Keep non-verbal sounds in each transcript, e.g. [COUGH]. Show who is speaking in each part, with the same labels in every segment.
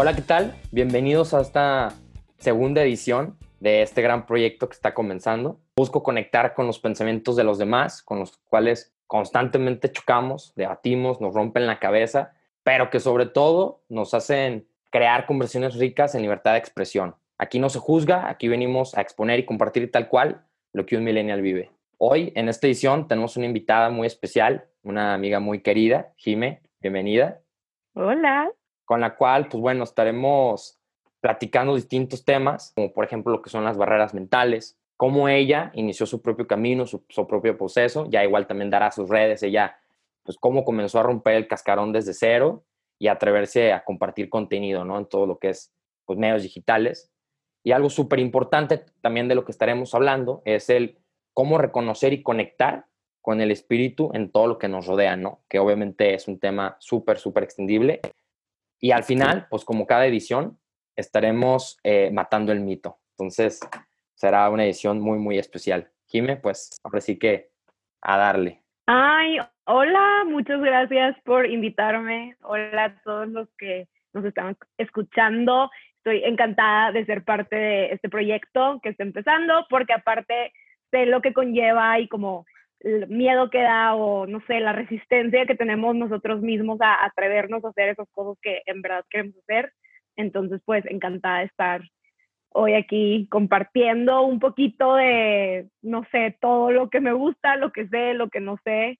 Speaker 1: Hola, ¿qué tal? Bienvenidos a esta segunda edición de este gran proyecto que está comenzando. Busco conectar con los pensamientos de los demás, con los cuales constantemente chocamos, debatimos, nos rompen la cabeza, pero que sobre todo nos hacen crear conversaciones ricas en libertad de expresión. Aquí no se juzga, aquí venimos a exponer y compartir tal cual lo que un millennial vive. Hoy, en esta edición, tenemos una invitada muy especial, una amiga muy querida, Jime, bienvenida.
Speaker 2: Hola.
Speaker 1: Con la cual, pues bueno, estaremos platicando distintos temas, como por ejemplo lo que son las barreras mentales, cómo ella inició su propio camino, su, propio proceso, ya igual también dará sus redes, ella, pues cómo comenzó a romper el cascarón desde cero y atreverse a compartir contenido, ¿no? En todo lo que es pues, medios digitales. Y algo súper importante también de lo que estaremos hablando es el cómo reconocer y conectar con el espíritu en todo lo que nos rodea, ¿no? Que obviamente es un tema súper, súper extendible. Y al final, pues como cada edición, estaremos eh, matando el mito. Entonces, será una edición muy, muy especial. Jime, pues ahora sí que a darle.
Speaker 2: Ay, hola, muchas gracias por invitarme. Hola a todos los que nos están escuchando. Estoy encantada de ser parte de este proyecto que está empezando, porque aparte sé lo que conlleva y como el miedo que da o no sé, la resistencia que tenemos nosotros mismos a atrevernos a hacer esas cosas que en verdad queremos hacer. Entonces, pues encantada de estar hoy aquí compartiendo un poquito de, no sé, todo lo que me gusta, lo que sé, lo que no sé.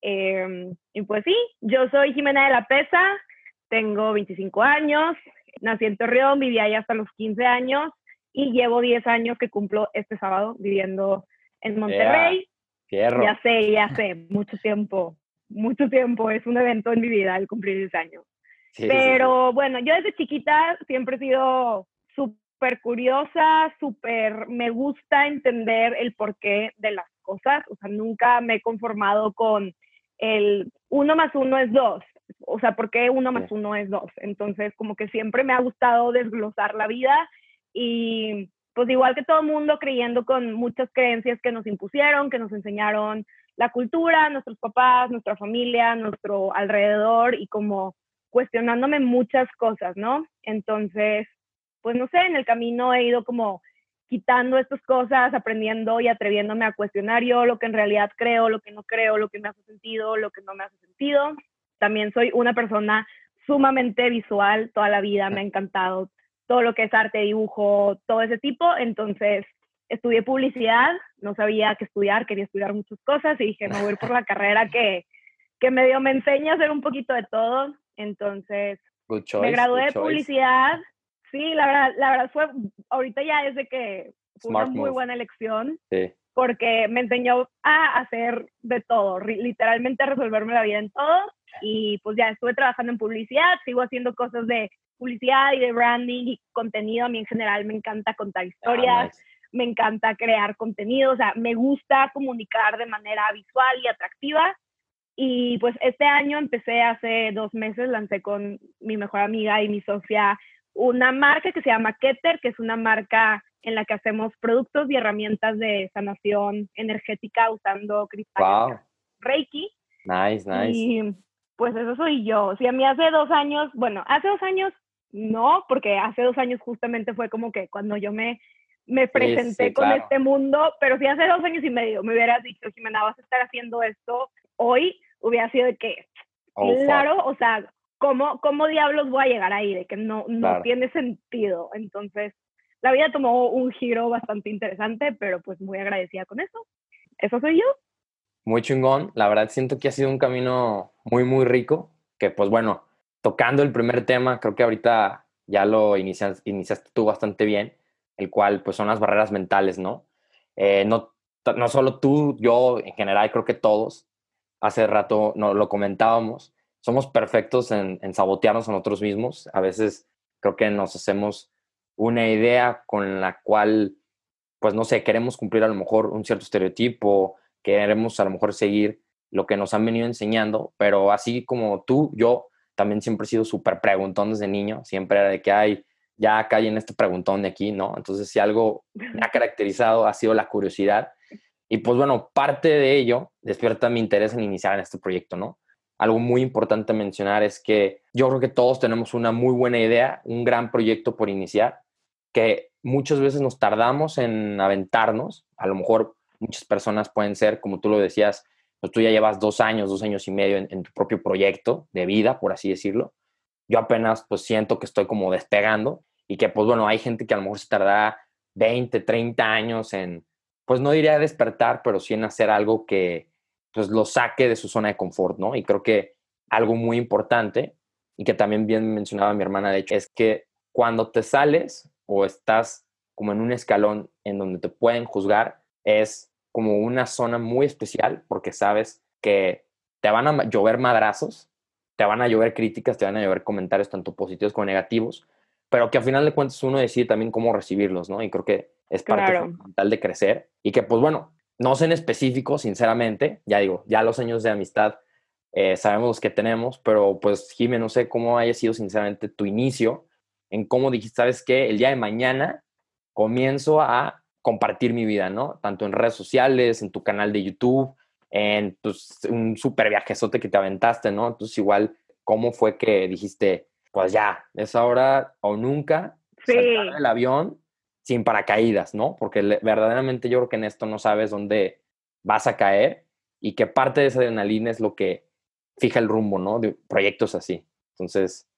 Speaker 2: Em, y pues sí, yo soy Jimena de la Pesa, tengo 25 años, nací en Torreón, viví ahí hasta los 15 años y llevo 10 años que cumplo este sábado viviendo en Monterrey. Ya sé, ya sé, mucho tiempo, mucho tiempo, es un evento en mi vida el cumplir 10 años. Pero bueno, yo desde chiquita siempre he sido súper curiosa, súper, me gusta entender el porqué de las cosas, o sea, nunca me he conformado con el uno más uno es dos, o sea, ¿por qué uno más uno es dos? Entonces, como que siempre me ha gustado desglosar la vida y pues igual que todo mundo creyendo con muchas creencias que nos impusieron, que nos enseñaron la cultura, nuestros papás, nuestra familia, nuestro alrededor y como cuestionándome muchas cosas, ¿no? Entonces, pues no sé, en el camino he ido como quitando estas cosas, aprendiendo y atreviéndome a cuestionar yo lo que en realidad creo, lo que no creo, lo que me hace sentido, lo que no me hace sentido. También soy una persona sumamente visual, toda la vida me ha encantado todo lo que es arte, dibujo, todo ese tipo. Entonces, estudié publicidad, no sabía qué estudiar, quería estudiar muchas cosas y dije, me voy por la carrera [LAUGHS] que, que medio me enseña a hacer un poquito de todo. Entonces, me gradué de publicidad. Sí, la verdad, la verdad fue, ahorita ya es de que fue una muy buena elección. Porque me enseñó a hacer de todo, literalmente a resolverme la vida en todo. Y pues ya estuve trabajando en publicidad, sigo haciendo cosas de publicidad y de branding y contenido. A mí en general me encanta contar ah, historias, me encanta crear contenido, o sea, me gusta comunicar de manera visual y atractiva. Y pues este año empecé hace dos meses, lancé con mi mejor amiga y mi socia una marca que se llama Keter, que es una marca en la que hacemos productos y herramientas de sanación energética usando cristales Reiki.
Speaker 1: Nice, nice.
Speaker 2: Y pues eso soy yo. Si a mí hace dos años, bueno, hace dos años no, porque hace dos años justamente fue como que cuando yo me, me presenté con este mundo, pero si hace dos años y medio me hubieras dicho, Jimena, vas a estar haciendo esto hoy, hubiera sido de que, oh, claro, o sea, ¿cómo, ¿cómo diablos voy a llegar ahí? De que no, no tiene sentido. Entonces, la vida tomó un giro bastante interesante, pero pues muy agradecida con eso. Eso soy yo.
Speaker 1: Muy chingón. La verdad siento que ha sido un camino muy, muy rico, que pues bueno, tocando el primer tema, creo que ahorita ya lo inicias, iniciaste tú bastante bien, el cual pues son las barreras mentales, ¿no? Eh, no, no solo tú, yo en general, creo que todos hace rato no, lo comentábamos, somos perfectos en, sabotearnos a nosotros mismos. A veces creo que nos hacemos una idea con la cual, pues no sé, queremos cumplir a lo mejor un cierto estereotipo, queremos a lo mejor seguir lo que nos han venido enseñando, pero así como tú, yo también siempre he sido súper preguntón desde niño, siempre era de que hay, ya cae en este preguntón de aquí, ¿no? Entonces, si algo me ha caracterizado ha sido la curiosidad y pues bueno, parte de ello despierta mi interés en iniciar en este proyecto, ¿no? algo muy importante mencionar es que yo creo que todos tenemos una muy buena idea, un gran proyecto por iniciar, que muchas veces nos tardamos en aventarnos. A lo mejor muchas personas pueden ser, como tú lo decías, pues tú ya llevas dos años, dos años y medio en, tu propio proyecto de vida, por así decirlo. Yo apenas pues siento que estoy como despegando y que pues bueno, hay gente que a lo mejor se tarda 20, 30 años en, pues no diría despertar, pero sí en hacer algo que pues lo saque de su zona de confort, ¿no? Y creo que algo muy importante y que también bien mencionaba mi hermana, de hecho, es que cuando te sales o estás como en un escalón en donde te pueden juzgar, es como una zona muy especial porque sabes que te van a llover madrazos, te van a llover críticas, te van a llover comentarios tanto positivos como negativos, pero que al final de cuentas uno decide también cómo recibirlos, ¿no? Y creo que es parte fundamental de crecer y que pues bueno, no sé en específico, sinceramente, ya digo, ya los años de amistad eh, sabemos los que tenemos, pero pues Jimé, no sé cómo haya sido sinceramente tu inicio en cómo dijiste, ¿sabes qué? El día de mañana comienzo a compartir mi vida, ¿no? Tanto en redes sociales, en tu canal de YouTube, en pues, un super viajezote que te aventaste, ¿no? Entonces, igual, ¿cómo fue que dijiste, pues ya, es ahora o nunca
Speaker 2: sí.
Speaker 1: el avión sin paracaídas, ¿no? Porque verdaderamente yo creo que en esto no sabes dónde vas a caer y que parte de esa adrenalina es lo que fija el rumbo, ¿no? De proyectos así. Entonces,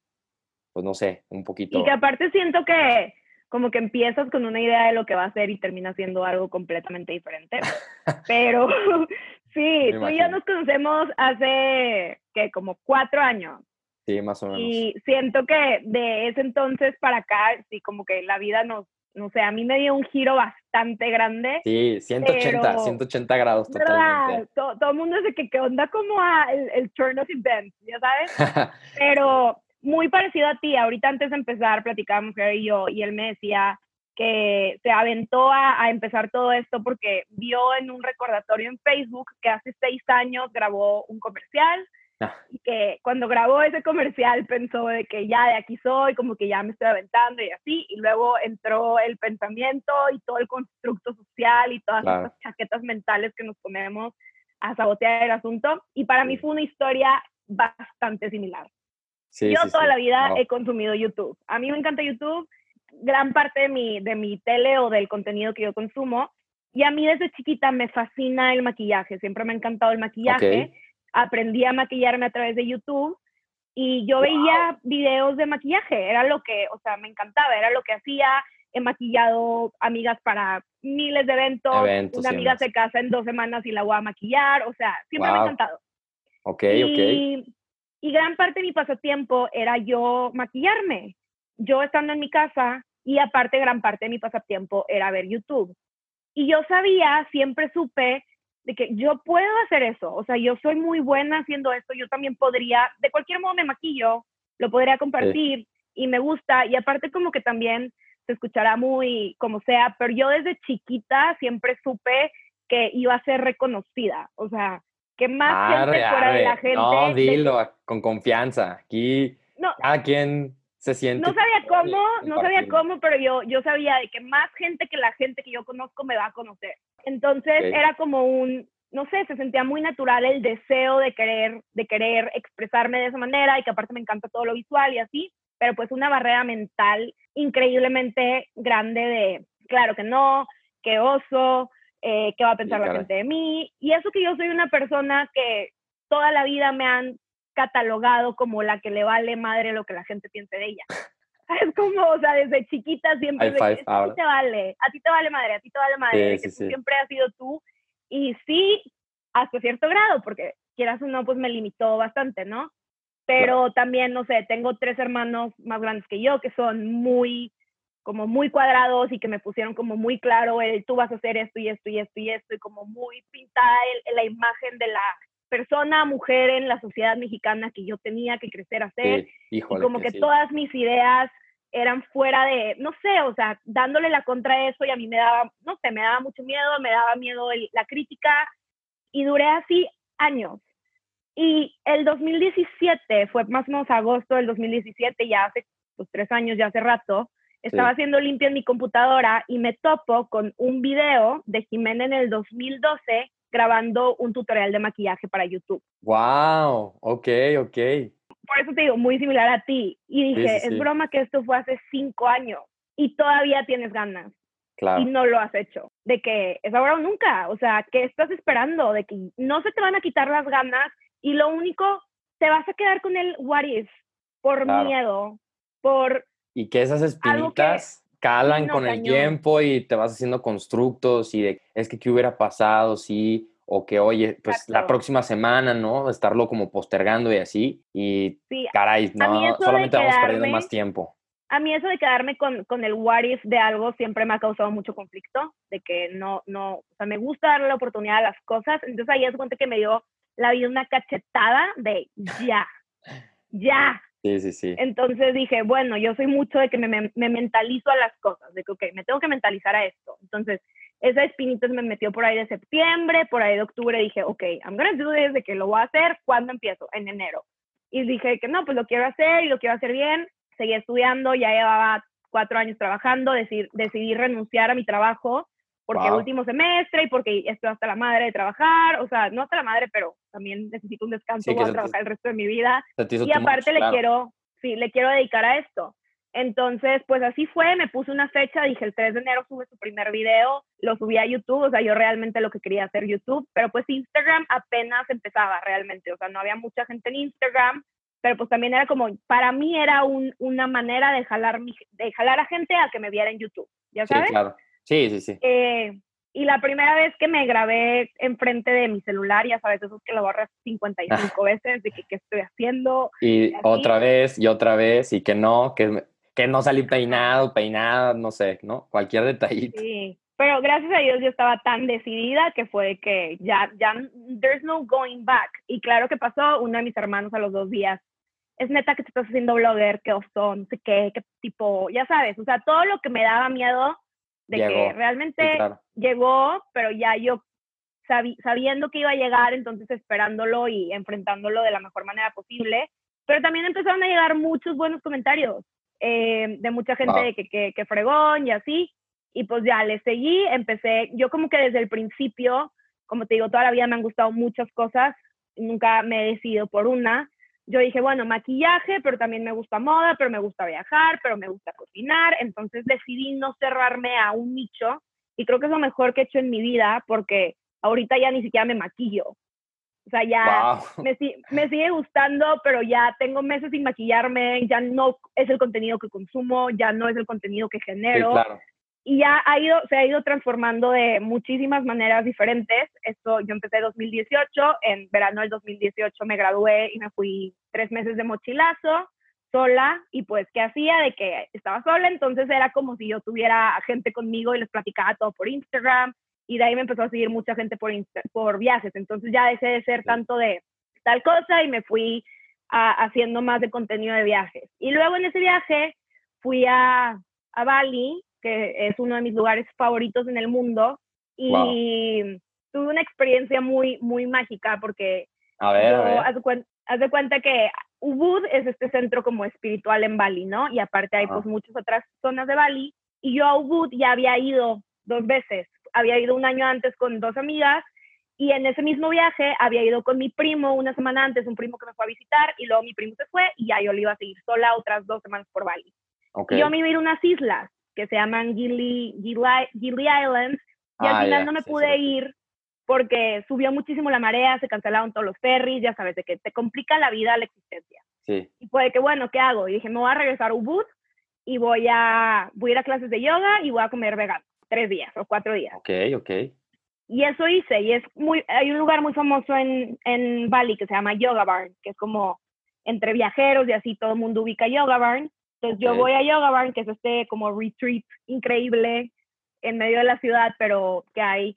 Speaker 1: pues no sé, un poquito.
Speaker 2: Y que aparte siento que como que empiezas con una idea de lo que va a ser y termina siendo algo completamente diferente. [LAUGHS] Pero [LAUGHS] sí, tú y yo nos conocemos hace, que Como cuatro años.
Speaker 1: Sí, más o menos.
Speaker 2: Y siento que de ese entonces para acá, sí, como que la vida nos, no sé, a mí me dio un giro bastante grande.
Speaker 1: Sí, 180, 180 grados totalmente.
Speaker 2: Todo, todo, el mundo dice que qué onda como el, el turn of events, ya sabes. [LAUGHS] Pero muy parecido a ti, ahorita antes de empezar platicábamos Mujer y yo, y él me decía que se aventó a, a, empezar todo esto porque vio en un recordatorio en Facebook que hace seis años grabó un comercial ah. y que cuando grabó ese comercial pensó de que ya de aquí soy, como que ya me estoy aventando y así, y luego entró el pensamiento y todo el constructo social y todas esas chaquetas mentales que nos ponemos a sabotear el asunto, y para mí fue una historia bastante similar yo toda la vida he consumido YouTube. A mí me encanta YouTube, gran parte de mi, de mi tele o del contenido que yo consumo. Y a mí desde chiquita me fascina el maquillaje, siempre me ha encantado el maquillaje. Aprendí a maquillarme a través de YouTube y yo veía videos de maquillaje, era lo que, o sea, me encantaba, era lo que hacía. He maquillado amigas para miles de eventos, una amiga se casa en dos semanas y la voy a maquillar, o sea, siempre me ha encantado.
Speaker 1: Ok, ok
Speaker 2: y gran parte de mi pasatiempo era yo maquillarme, yo estando en mi casa y aparte gran parte de mi pasatiempo era ver YouTube. Y yo sabía, siempre supe de que yo puedo hacer eso, o sea, yo soy muy buena haciendo esto, yo también podría, de cualquier modo me maquillo, lo podría compartir y me gusta y aparte como que también se escuchará muy como sea, pero yo desde chiquita siempre supe que iba a ser reconocida, o sea, que más gente fuera de la gente.
Speaker 1: No, dilo con confianza. Aquí no, cada quien se siente.
Speaker 2: No sabía cómo, no sabía cómo, pero yo, yo sabía de que más gente que la gente que yo conozco me va a conocer. Entonces era como un, no sé, se sentía muy natural el deseo de querer, de querer expresarme de esa manera y que aparte me encanta todo lo visual y así, pero pues una barrera mental increíblemente grande de, claro que no, que oso, eh, qué va a pensar la gente de mí. Y eso que yo soy una persona que toda la vida me han catalogado como la que le vale madre lo que la gente piense de ella. [LAUGHS] [LAUGHS] Es como, o sea, desde chiquita siempre a ti te vale, a ti te vale madre, a ti te vale madre, que siempre has sido tú. Y sí, hasta cierto grado, porque quieras o no, pues me limitó bastante, ¿no? Pero también, no sé, tengo tres hermanos más grandes que yo que son muy como muy cuadrados y que me pusieron como muy claro el tú vas a hacer esto y esto y esto y esto y como muy pintada la imagen de la persona, mujer en la sociedad mexicana que yo tenía que crecer a ser. y como que, todas mis ideas eran fuera de, no sé, o sea, dándole la contra a eso y a mí me daba, no sé, me daba mucho miedo, me daba miedo la crítica y duré así años. Y el 2017, fue más o menos agosto del 2017, ya hace pues, tres años, ya hace rato, estaba haciendo limpio en mi computadora y me topo con un video de Jimena en el 2012 grabando un tutorial de maquillaje para YouTube.
Speaker 1: Wow, ok, ok.
Speaker 2: Por eso te digo, muy similar a ti. Y dije, es broma que esto fue hace cinco años y todavía tienes ganas. Y no lo has hecho. De que es ahora o nunca. O sea, ¿qué estás esperando? De que no se te van a quitar las ganas y lo único, te vas a quedar con el what if por miedo, por...
Speaker 1: Y que esas espinitas calan con el tiempo y te vas haciendo constructos y de, es que qué hubiera pasado, sí, o que, oye, pues la próxima semana, ¿no? Estarlo como postergando y así. Y caray, no, solamente vamos perdiendo más tiempo.
Speaker 2: A mí eso de quedarme con, con, el what if de algo siempre me ha causado mucho conflicto, de que no, no, o sea, me gusta darle la oportunidad a las cosas. Entonces ahí es cuenta que me dio la vida una cachetada de ya, ya.
Speaker 1: Sí, sí, sí.
Speaker 2: Entonces dije, bueno, yo soy mucho de que me, me, mentalizo a las cosas, de que, ok, me tengo que mentalizar a esto. Entonces, esa espinita me metió por ahí de septiembre, por ahí de octubre, dije, ok, I'm gonna do this, de que lo voy a hacer, ¿cuándo empiezo? En enero. Y dije que no, pues lo quiero hacer y lo quiero hacer bien. Seguí estudiando, ya llevaba cuatro años trabajando, decidí renunciar a mi trabajo porque el último semestre y porque estoy hasta la madre de trabajar, o sea, no hasta la madre, pero también necesito un descanso, para trabajar el resto de mi vida. Y aparte le quiero, sí, le quiero dedicar a esto. Entonces, pues así fue, me puse una fecha, dije el 3 de enero sube su primer video, lo subí a YouTube, o sea, yo realmente lo que quería hacer YouTube, pero pues Instagram apenas empezaba realmente, o sea, no había mucha gente en Instagram, pero pues también era como, para mí era un, una manera de jalar, de jalar a gente a que me viera en YouTube, ¿ya sabes?
Speaker 1: Sí, claro. Sí, sí, sí.
Speaker 2: Eh, y la primera vez que me grabé enfrente de mi celular, ya sabes, eso es que lo borras 55 veces, de que qué estoy haciendo.
Speaker 1: Y, otra vez, y otra vez, y que no, que, que no salí peinado, peinada, no sé, ¿no? Cualquier detallito.
Speaker 2: Sí, pero gracias a Dios yo estaba tan decidida que fue que ya, ya, there's no going back. Y claro que pasó, uno de mis hermanos a los dos días, es neta que te estás haciendo blogger, qué oso, no sé qué, qué tipo, ya sabes, o sea, todo lo que me daba miedo de que realmente llegó, pero ya yo sabiendo que iba a llegar, entonces esperándolo y enfrentándolo de la mejor manera posible. Pero también empezaron a llegar muchos buenos comentarios eh, de mucha gente de que, que, que, fregón y así. Y pues ya le seguí, empecé, yo como que desde el principio, como te digo, toda la vida me han gustado muchas cosas, nunca me he decidido por una yo dije, bueno, maquillaje, pero también me gusta moda, pero me gusta viajar, pero me gusta cocinar. Entonces decidí no cerrarme a un nicho y creo que es lo mejor que he hecho en mi vida porque ahorita ya ni siquiera me maquillo. O sea, ya me, me, sigue gustando, pero ya tengo meses sin maquillarme, ya no es el contenido que consumo, ya no es el contenido que genero. claro y ya ha ido, se ha ido transformando de muchísimas maneras diferentes. Esto yo empecé en 2018, en verano del 2018 me gradué y me fui tres meses de mochilazo sola y pues qué hacía de que estaba sola, entonces era como si yo tuviera gente conmigo y les platicaba todo por Instagram y de ahí me empezó a seguir mucha gente por, por viajes, entonces ya dejé de ser tanto de tal cosa y me fui haciendo más de contenido de viajes. Y luego en ese viaje fui a, a Bali que es uno de mis lugares favoritos en el mundo. Y tuve una experiencia muy, muy mágica porque
Speaker 1: a ver,
Speaker 2: Haz, de cuenta, que Ubud es este centro como espiritual en Bali, ¿no? Y aparte hay pues muchas otras zonas de Bali. Y yo a Ubud ya había ido dos veces. Había ido un año antes con dos amigas y en ese mismo viaje había ido con mi primo una semana antes, un primo que me fue a visitar y luego mi primo se fue y ya yo le iba a seguir sola otras dos semanas por Bali. Y yo me iba a ir a unas islas que se llaman Gili, Gili, Islands, y al ah, final no me pude ir porque subió muchísimo la marea, se cancelaron todos los ferries, ya sabes, de que te complica la vida la existencia.
Speaker 1: Sí.
Speaker 2: Y fue de que, bueno, ¿qué hago? Y dije, me voy a regresar a Ubud y voy a, voy a ir a clases de yoga y voy a comer vegano, tres días o cuatro días.
Speaker 1: Ok, ok.
Speaker 2: Y eso hice, y es muy, hay un lugar muy famoso en, en Bali que se llama Yoga Barn, que es como entre viajeros y así todo el mundo ubica Yoga Barn. Entonces yo voy a Yoga Barn, que es este como retreat increíble en medio de la ciudad, pero que hay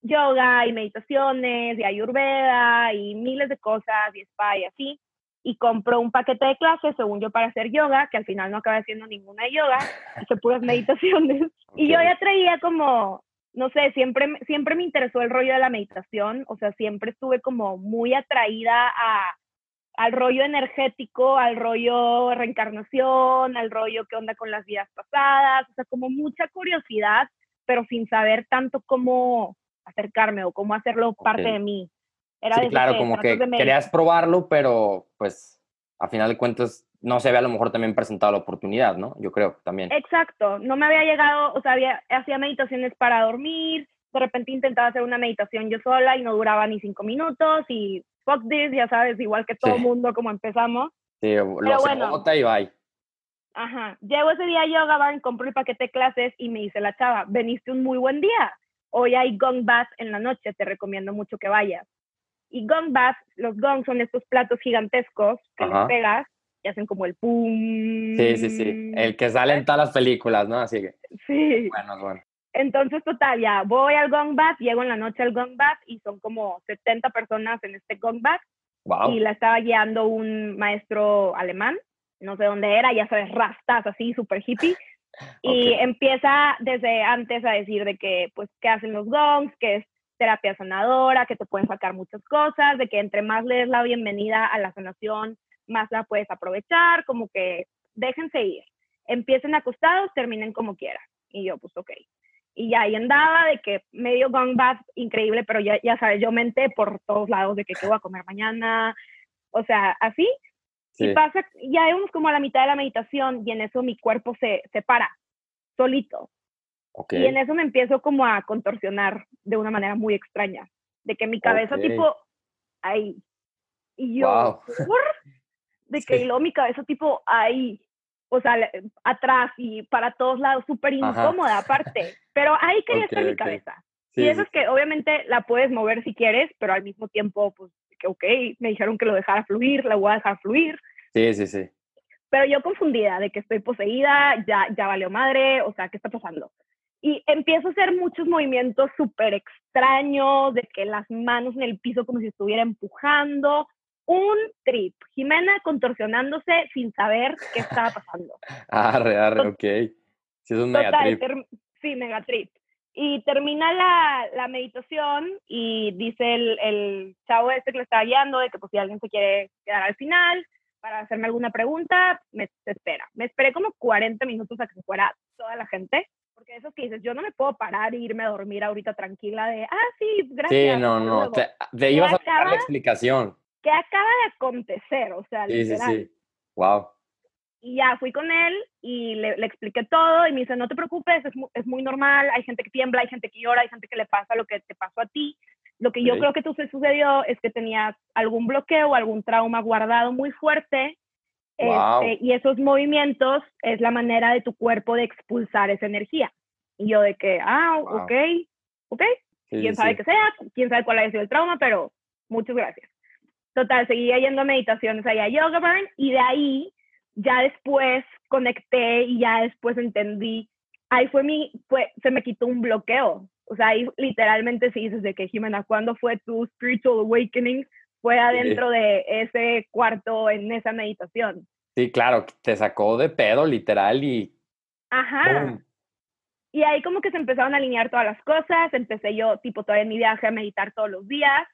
Speaker 2: yoga y meditaciones y ayurveda y miles de cosas y spa y así. Y compro un paquete de clases, según yo, para hacer yoga, que al final no acabé haciendo ninguna yoga, [LAUGHS] hice puras meditaciones. Y yo ya traía como, no sé, siempre, siempre me interesó el rollo de la meditación, o sea, siempre estuve como muy atraída a al rollo energético, al rollo reencarnación, al rollo qué onda con las vidas pasadas, o sea, como mucha curiosidad, pero sin saber tanto cómo, acercarme o cómo hacerlo parte de mí.
Speaker 1: Era sí, claro, como que querías probarlo, pero pues a final de cuentas no se ve a lo mejor también presentado la oportunidad, ¿no? Yo creo también.
Speaker 2: Exacto, no me había llegado, o sea, había, hacía meditaciones para dormir, de repente intentaba hacer una meditación yo sola y no duraba ni cinco minutos y fuck this, ya sabes, igual que todo el mundo como empezamos.
Speaker 1: Sí, lo Pero bueno, y bye.
Speaker 2: Ajá, llego ese día a Yoga Barn, compro el paquete de clases y me dice la chava, veniste un muy buen día, hoy hay gong bath en la noche, te recomiendo mucho que vayas. Y gong bath, los gongs son estos platos gigantescos que les pegas y hacen como el pum.
Speaker 1: Sí, sí, sí. El que sale en todas las películas, ¿no? Así que.
Speaker 2: Sí.
Speaker 1: Bueno, bueno.
Speaker 2: Entonces, total, ya voy al Gong Bath, llego en la noche al Gong Bath y son como 70 personas en este Gong Bath.
Speaker 1: Wow.
Speaker 2: Y la estaba guiando un maestro alemán, no sé dónde era, ya sabes, rastas así, súper hippie. [LAUGHS] Y empieza desde antes a decir de que, pues, qué hacen los gongs, que es terapia sanadora, que te pueden sacar muchas cosas, de que entre más le des la bienvenida a la sanación, más la puedes aprovechar, como que déjense ir. Empiecen acostados, terminen como quieran. Y yo, pues, ok. Y ya ahí andaba de que medio bath increíble, pero ya, ya sabes, yo menté por todos lados de que qué voy a comer mañana, o sea, así. Y pasa, ya íbamos como a la mitad de la meditación y en eso mi cuerpo se, se para, solito. Y en eso me empiezo como a contorsionar de una manera muy extraña, de que mi cabeza tipo, ahí. Y yo, [LAUGHS] de que y luego mi cabeza tipo ahí, o sea, atrás y para todos lados, súper incómoda aparte, pero ahí quería estar mi cabeza. y eso es que obviamente la puedes mover si quieres, pero al mismo tiempo, pues, que ok, me dijeron que lo dejara fluir, la voy a dejar fluir.
Speaker 1: Sí, sí, sí.
Speaker 2: Pero yo confundida de que estoy poseída, ya, ya valió madre, o sea, ¿qué está pasando? Y empiezo a hacer muchos movimientos súper extraños, de que las manos en el piso como si estuviera empujando, un trip. Jimena contorsionándose sin saber qué estaba pasando.
Speaker 1: arre, arre, ok. Sí, es un mega trip.
Speaker 2: Sí, mega trip. Y termina la, la meditación y dice el, el, chavo este que le estaba guiando de que pues si alguien se quiere quedar al final para hacerme alguna pregunta, me espera. Me esperé como 40 minutos a que se fuera toda la gente, porque eso que dices, yo no me puedo parar e irme a dormir ahorita tranquila de, ah, sí, gracias.
Speaker 1: Sí, no, no, te, te, ibas a dar la explicación.
Speaker 2: ¿Qué acaba de acontecer? O sea,
Speaker 1: sí, Sí, sí. Wow.
Speaker 2: Y ya fui con él y le, le expliqué todo y me dice, no te preocupes, es muy, es muy, normal, hay gente que tiembla, hay gente que llora, hay gente que le pasa lo que te pasó a ti. Lo que yo creo que tú se sucedió es que tenías algún bloqueo, algún trauma guardado muy fuerte
Speaker 1: wow.
Speaker 2: este, y esos movimientos es la manera de tu cuerpo de expulsar esa energía. Y yo de que, ah, wow. ok, ok, quién sabe qué sea, quién sabe cuál ha sido el trauma, pero muchas gracias. Total, seguía yendo a meditaciones allá a Yoga Burn y de ahí ya después conecté y ya después entendí, ahí fue mi, fue, se me quitó un bloqueo. O sea, ahí literalmente sí dices de que, Jimena, ¿cuándo fue tu spiritual awakening? Fue adentro de ese cuarto en esa meditación.
Speaker 1: Sí, claro, te sacó de pedo literal y...
Speaker 2: Ajá. Y ahí como que se empezaron a alinear todas las cosas, empecé yo tipo todavía en mi viaje a meditar todos los días.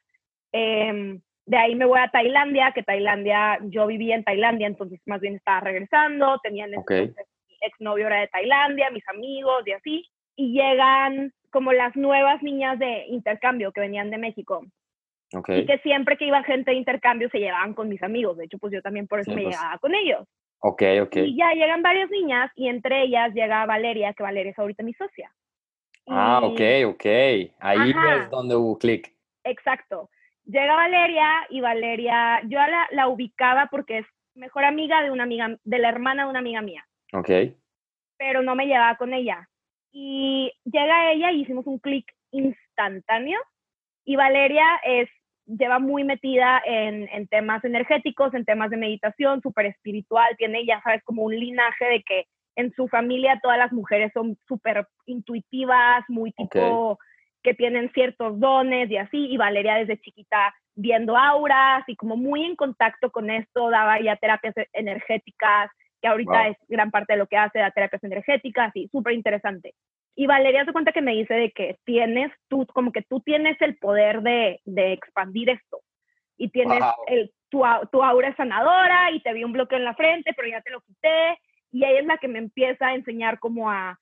Speaker 2: Eh, de ahí me voy a Tailandia, que Tailandia, yo vivía en Tailandia, entonces más bien estaba regresando, tenían
Speaker 1: okay.
Speaker 2: mi exnovio era de Tailandia, mis amigos y así, y llegan como las nuevas niñas de intercambio que venían de México.
Speaker 1: Okay.
Speaker 2: Y que siempre que iba gente de intercambio se llevaban con mis amigos, de hecho pues yo también por eso me pues. llevaba con ellos.
Speaker 1: Ok, ok.
Speaker 2: Y ya llegan varias niñas y entre ellas llega Valeria, que Valeria es ahorita mi socia.
Speaker 1: Ah, ok, ok. Ahí es donde hubo clic.
Speaker 2: Exacto. Llega Valeria y Valeria, yo la, la, ubicaba porque es mejor amiga de una amiga, de la hermana de una amiga mía.
Speaker 1: Ok.
Speaker 2: Pero no me llevaba con ella. Y llega ella y hicimos un clic instantáneo. Y Valeria es, lleva muy metida en, en temas energéticos, en temas de meditación, súper espiritual. Tiene, ya sabes, como un linaje de que en su familia todas las mujeres son súper intuitivas, muy tipo... Okay que tienen ciertos dones y así, y Valeria desde chiquita viendo auras y como muy en contacto con esto, daba ya terapias e-, energéticas, que ahorita es gran parte de lo que hace, da terapias energéticas y súper interesante. Y Valeria se cuenta que me dice de que tienes tú, como que tú tienes el poder de, de expandir esto y tienes el, tu, tu aura sanadora y te vi un bloqueo en la frente, pero ya te lo quité y ella es la que me empieza a enseñar como a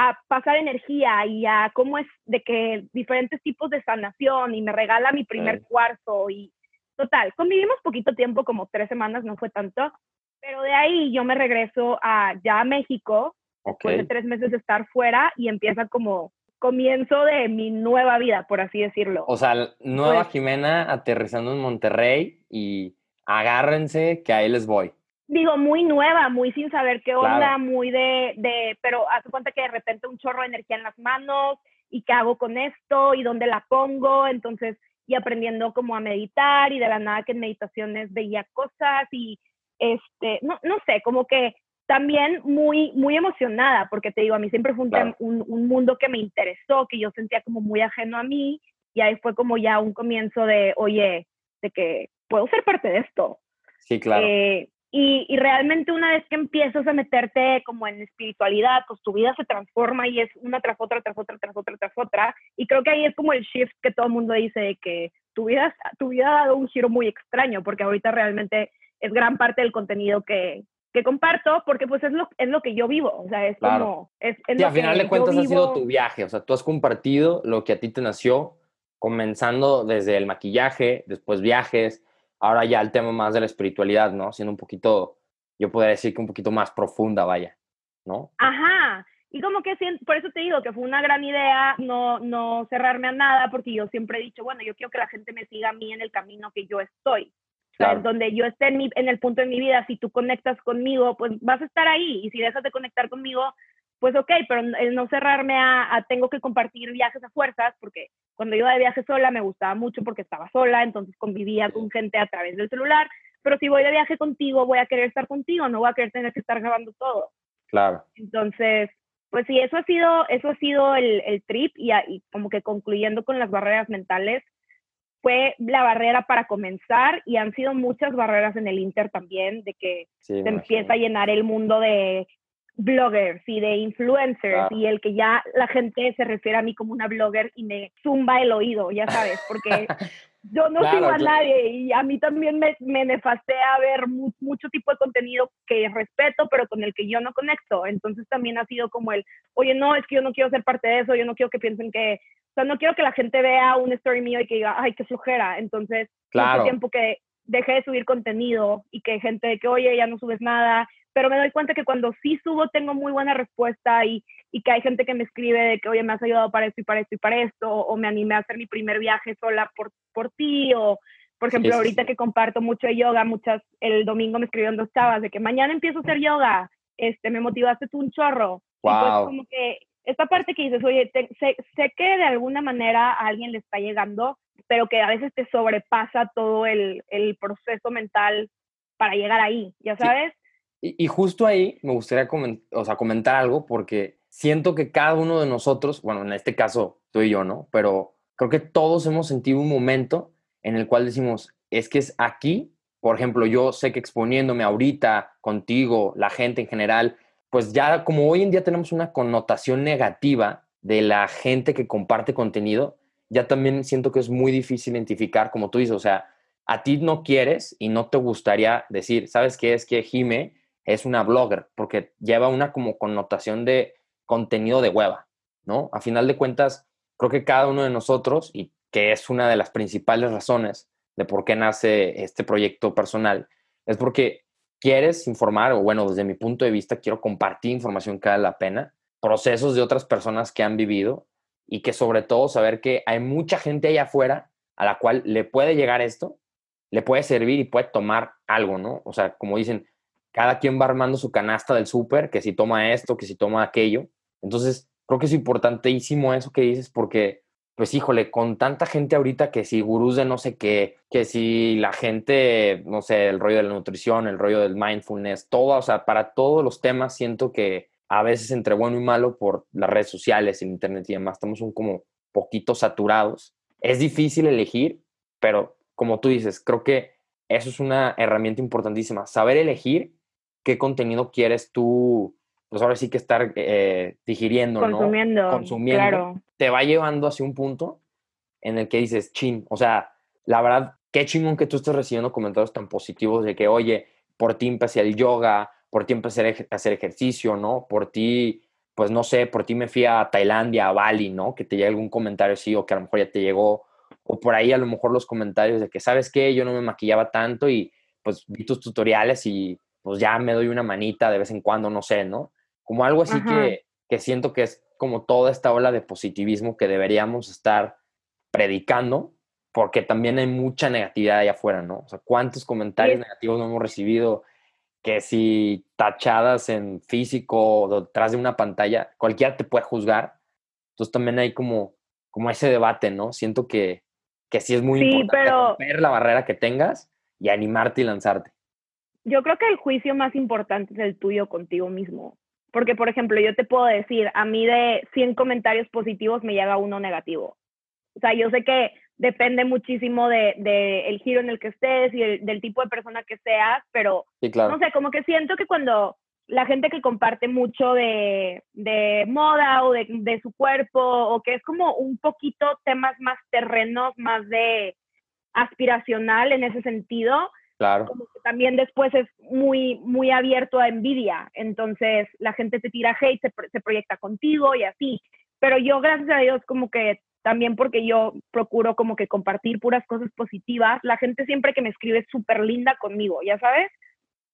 Speaker 2: a pasar energía y a cómo es de que diferentes tipos de sanación y me regala mi primer cuarzo y total, convivimos poquito tiempo, como tres semanas, no fue tanto, pero de ahí yo me regreso a ya a México, después de tres meses de estar fuera y empieza como comienzo de mi nueva vida, por así decirlo.
Speaker 1: O sea, nueva pues Jimena aterrizando en Monterrey y agárrense que ahí les voy.
Speaker 2: Digo, muy nueva, muy sin saber qué onda, muy de, de, pero hace cuenta que de repente un chorro de energía en las manos y qué hago con esto y dónde la pongo, entonces, y aprendiendo como a meditar y de la nada que en meditaciones veía cosas y, este, no, no sé, como que también muy, muy emocionada, porque te digo, a mí siempre fue un, un, mundo que me interesó, que yo sentía como muy ajeno a mí, y ahí fue como ya un comienzo de, oye, de que puedo ser parte de esto.
Speaker 1: Sí, claro.
Speaker 2: Eh, y, y, realmente una vez que empiezas a meterte como en espiritualidad, pues tu vida se transforma y es una tras otra, tras otra, tras otra, tras otra. Y creo que ahí es como el shift que todo el mundo dice de que tu vida, tu vida ha dado un giro muy extraño, porque ahorita realmente es gran parte del contenido que, que comparto porque pues es lo, es lo que yo vivo, o sea, es como... Es,
Speaker 1: es al final de cuentas ha sido tu viaje, o sea, tú has compartido lo que a ti te nació, comenzando desde el maquillaje, después viajes, ahora ya el tema más de la espiritualidad, ¿no? Siendo un poquito, yo podría decir que un poquito más profunda, vaya, ¿no?
Speaker 2: Ajá, y como que por eso te digo que fue una gran idea no, no cerrarme a nada, porque yo siempre he dicho, bueno, yo quiero que la gente me siga a mí en el camino que yo estoy donde yo esté en, en, el punto de mi vida, si tú conectas conmigo, pues vas a estar ahí. Y si dejas de conectar conmigo, pues ok, pero el no cerrarme a, tengo que compartir viajes a fuerzas, porque cuando iba de viaje sola me gustaba mucho porque estaba sola, entonces convivía con gente a través del celular. Pero si voy de viaje contigo, voy a querer estar contigo, no voy a querer tener que estar grabando todo.
Speaker 1: Claro.
Speaker 2: Entonces, pues sí, eso ha sido, eso ha sido el, el trip y, y como que concluyendo con las barreras mentales, fue la barrera para comenzar y han sido muchas barreras en el Inter también, de que se empieza a llenar el mundo de bloggers y de influencers y el que ya la gente se refiere a mí como una blogger y me zumba el oído, ya sabes, porque [LAUGHS] yo no sigo a nadie y a mí también me, me a ver mucho tipo de contenido que respeto, pero con el que yo no conecto. Entonces también ha sido como el, oye, no, es que yo no quiero ser parte de eso, yo no quiero que piensen que sea, no quiero que la gente vea un story mío y que diga, ay, qué flojera. Entonces,
Speaker 1: claro.
Speaker 2: tiempo que dejé de subir contenido y que gente que, oye, ya no subes nada, pero me doy cuenta que cuando sí subo tengo muy buena respuesta y, y que hay gente que me escribe de que, oye, me has ayudado para esto y para esto y para esto, o, me animé a hacer mi primer viaje sola por, por ti, o por ejemplo, ahorita que comparto mucho de yoga, muchas, el domingo me escribieron dos chavas de que mañana empiezo a hacer yoga, este, me motivaste tú un chorro.
Speaker 1: Wow. Pues
Speaker 2: como que esta parte que dices, oye, sé, sé, que de alguna manera a alguien le está llegando, pero que a veces te sobrepasa todo el, el proceso mental para llegar ahí, ¿ya sabes?
Speaker 1: Y, justo ahí me gustaría o sea, comentar algo porque siento que cada uno de nosotros, bueno, en este caso tú y yo, ¿no? Pero creo que todos hemos sentido un momento en el cual decimos, es que es aquí, por ejemplo, yo sé que exponiéndome ahorita contigo, la gente en general, pues ya como hoy en día tenemos una connotación negativa de la gente que comparte contenido, ya también siento que es muy difícil identificar, como tú dices, o sea, a ti no quieres y no te gustaría decir, ¿sabes qué? Es que Jime es una blogger, porque lleva una como connotación de contenido de hueva, ¿no? A final de cuentas, creo que cada uno de nosotros, y que es una de las principales razones de por qué nace este proyecto personal, es porque quieres informar, o bueno, desde mi punto de vista, quiero compartir información que vale la pena, procesos de otras personas que han vivido y que sobre todo saber que hay mucha gente allá afuera a la cual le puede llegar esto, le puede servir y puede tomar algo, ¿no? O sea, como dicen, cada quien va armando su canasta del súper, que si toma esto, que si toma aquello. Entonces, creo que es importantísimo eso que dices porque pues híjole, con tanta gente ahorita que si gurús de no sé qué, que si la gente, no sé, el rollo de la nutrición, el rollo del mindfulness, todo, o sea, para todos los temas siento que a veces entre bueno y malo por las redes sociales, el internet y demás, estamos un como poquito saturados. Es difícil elegir, pero como tú dices, creo que eso es una herramienta importantísima, saber elegir qué contenido quieres tú pues ahora sí que estar eh, digiriendo,
Speaker 2: Consumiendo,
Speaker 1: ¿no? Consumiendo. Claro. Te va llevando hacia un punto en el que dices, chin, o sea, la verdad, qué chingón que tú estés recibiendo comentarios tan positivos de que, oye, por ti empecé el yoga, por ti empecé a hacer ejercicio, ¿no? Por ti, pues no sé, por ti me fui a Tailandia, a Bali, ¿no? Que te llegue algún comentario así o que a lo mejor ya te llegó, o por ahí a lo mejor los comentarios de que, ¿sabes qué? Yo no me maquillaba tanto y pues vi tus tutoriales y pues ya me doy una manita de vez en cuando, no sé, ¿no? Como algo así que, que siento que es como toda esta ola de positivismo que deberíamos estar predicando, porque también hay mucha negatividad allá afuera, ¿no? O sea, ¿cuántos comentarios negativos no hemos recibido? que si tachadas en físico o detrás de una pantalla, cualquiera te puede juzgar. Entonces también hay como, como ese debate, ¿no? Siento que, que sí es muy importante romper la barrera que tengas y animarte y lanzarte.
Speaker 2: Yo creo que el juicio más importante es el tuyo contigo mismo. Porque, por ejemplo, yo te puedo decir, a mí de 100 comentarios positivos me llega uno negativo. O sea, yo sé que depende muchísimo de, de, el giro en el que estés y del tipo de persona que seas, pero no sé, como que siento que cuando la gente que comparte mucho de, de moda o de, de, su cuerpo o que es como un poquito temas más terrenos, más de aspiracional en ese sentido,
Speaker 1: claro.
Speaker 2: como que también después es muy, muy abierto a envidia, entonces la gente te tira hate, se, se proyecta contigo y así, pero yo gracias a Dios como que también porque yo procuro como que compartir puras cosas positivas. La gente siempre que me escribe es súper linda conmigo, ¿ya sabes?